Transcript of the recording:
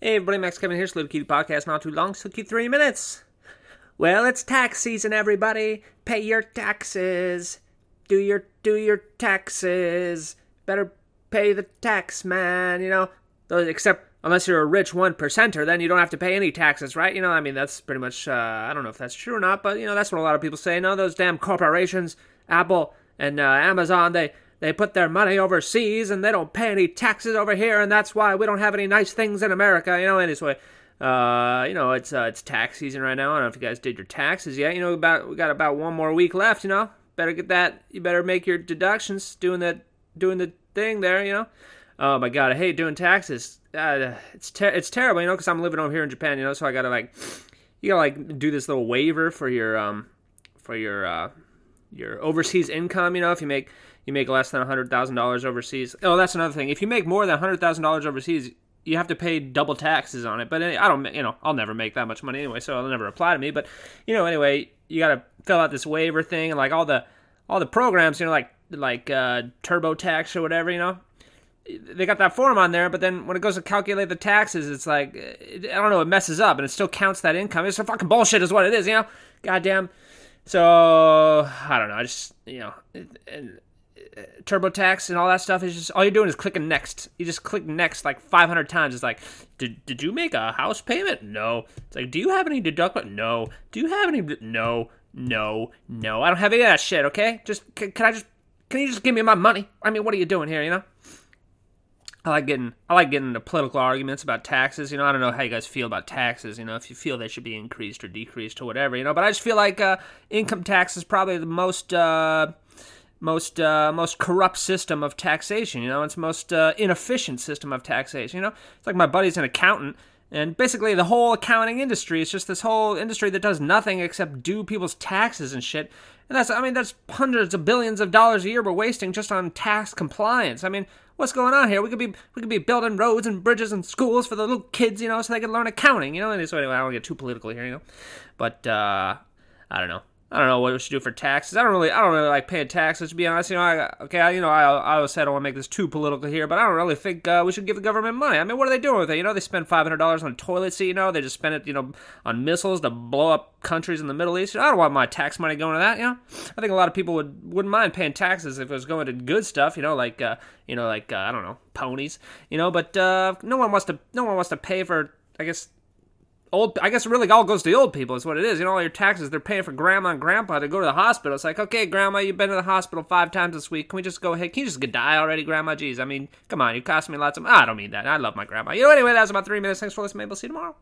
Hey everybody, Max Kevin here, Salute Kitty Podcast, not too long, so keep three minutes. Well, it's tax season, everybody. Pay your taxes. Do your do your taxes. Better pay the tax man, you know. Except unless you're a rich one percenter, then you don't have to pay any taxes, right? You know, I mean that's pretty much uh, I don't know if that's true or not, but you know, that's what a lot of people say. No, those damn corporations, Apple and uh, Amazon, they they put their money overseas and they don't pay any taxes over here, and that's why we don't have any nice things in America. You know, anyway, uh, you know, it's uh, it's tax season right now. I don't know if you guys did your taxes yet. You know, about we got about one more week left. You know, better get that. You better make your deductions, doing the doing the thing there. You know. Oh my god, I hate doing taxes. Uh, it's ter- it's terrible, you know, because I'm living over here in Japan, you know, so I gotta like, you gotta like do this little waiver for your um for your uh your overseas income. You know, if you make you make less than hundred thousand dollars overseas. Oh, that's another thing. If you make more than hundred thousand dollars overseas, you have to pay double taxes on it. But I don't, you know, I'll never make that much money anyway, so it'll never apply to me. But you know, anyway, you got to fill out this waiver thing and like all the all the programs, you know, like like uh, TurboTax or whatever, you know. They got that form on there, but then when it goes to calculate the taxes, it's like I don't know, it messes up, and it still counts that income. It's a fucking bullshit, is what it is, you know. Goddamn. So I don't know. I just you know, and uh, TurboTax and all that stuff is just all you're doing is clicking next. You just click next like 500 times. It's like, did did you make a house payment? No. It's like, do you have any deductible? No. Do you have any? No. No. No. I don't have any of that shit. Okay. Just can, can I just can you just give me my money? I mean, what are you doing here? You know. I like getting I like getting into political arguments about taxes. You know, I don't know how you guys feel about taxes. You know, if you feel they should be increased or decreased or whatever. You know, but I just feel like uh, income tax is probably the most. Uh, most uh, most corrupt system of taxation. You know, it's most uh, inefficient system of taxation. You know, it's like my buddy's an accountant, and basically the whole accounting industry is just this whole industry that does nothing except do people's taxes and shit. And that's I mean that's hundreds of billions of dollars a year we're wasting just on tax compliance. I mean, what's going on here? We could be we could be building roads and bridges and schools for the little kids, you know, so they can learn accounting. You know, and so anyway, I don't get too political here, you know, but uh, I don't know. I don't know what we should do for taxes. I don't really, I don't really like paying taxes to be honest. You know, I, okay, I, you know, I, I always said I don't want to make this too political here, but I don't really think uh, we should give the government money. I mean, what are they doing with it? You know, they spend five hundred dollars on toilet seat. You know, they just spend it, you know, on missiles to blow up countries in the Middle East. I don't want my tax money going to that. You know, I think a lot of people would wouldn't mind paying taxes if it was going to good stuff. You know, like, uh, you know, like uh, I don't know, ponies. You know, but uh, no one wants to, no one wants to pay for, I guess old i guess it really all goes to the old people is what it is. You know all your taxes they're paying for grandma and grandpa to go to the hospital. It's like okay grandma you've been to the hospital five times this week. Can we just go ahead? Can you just die already grandma? Jeez i mean come on you cost me lots of i don't mean that. I love my grandma. You know anyway that was about three minutes. Thanks for listening. Maybe we'll see you tomorrow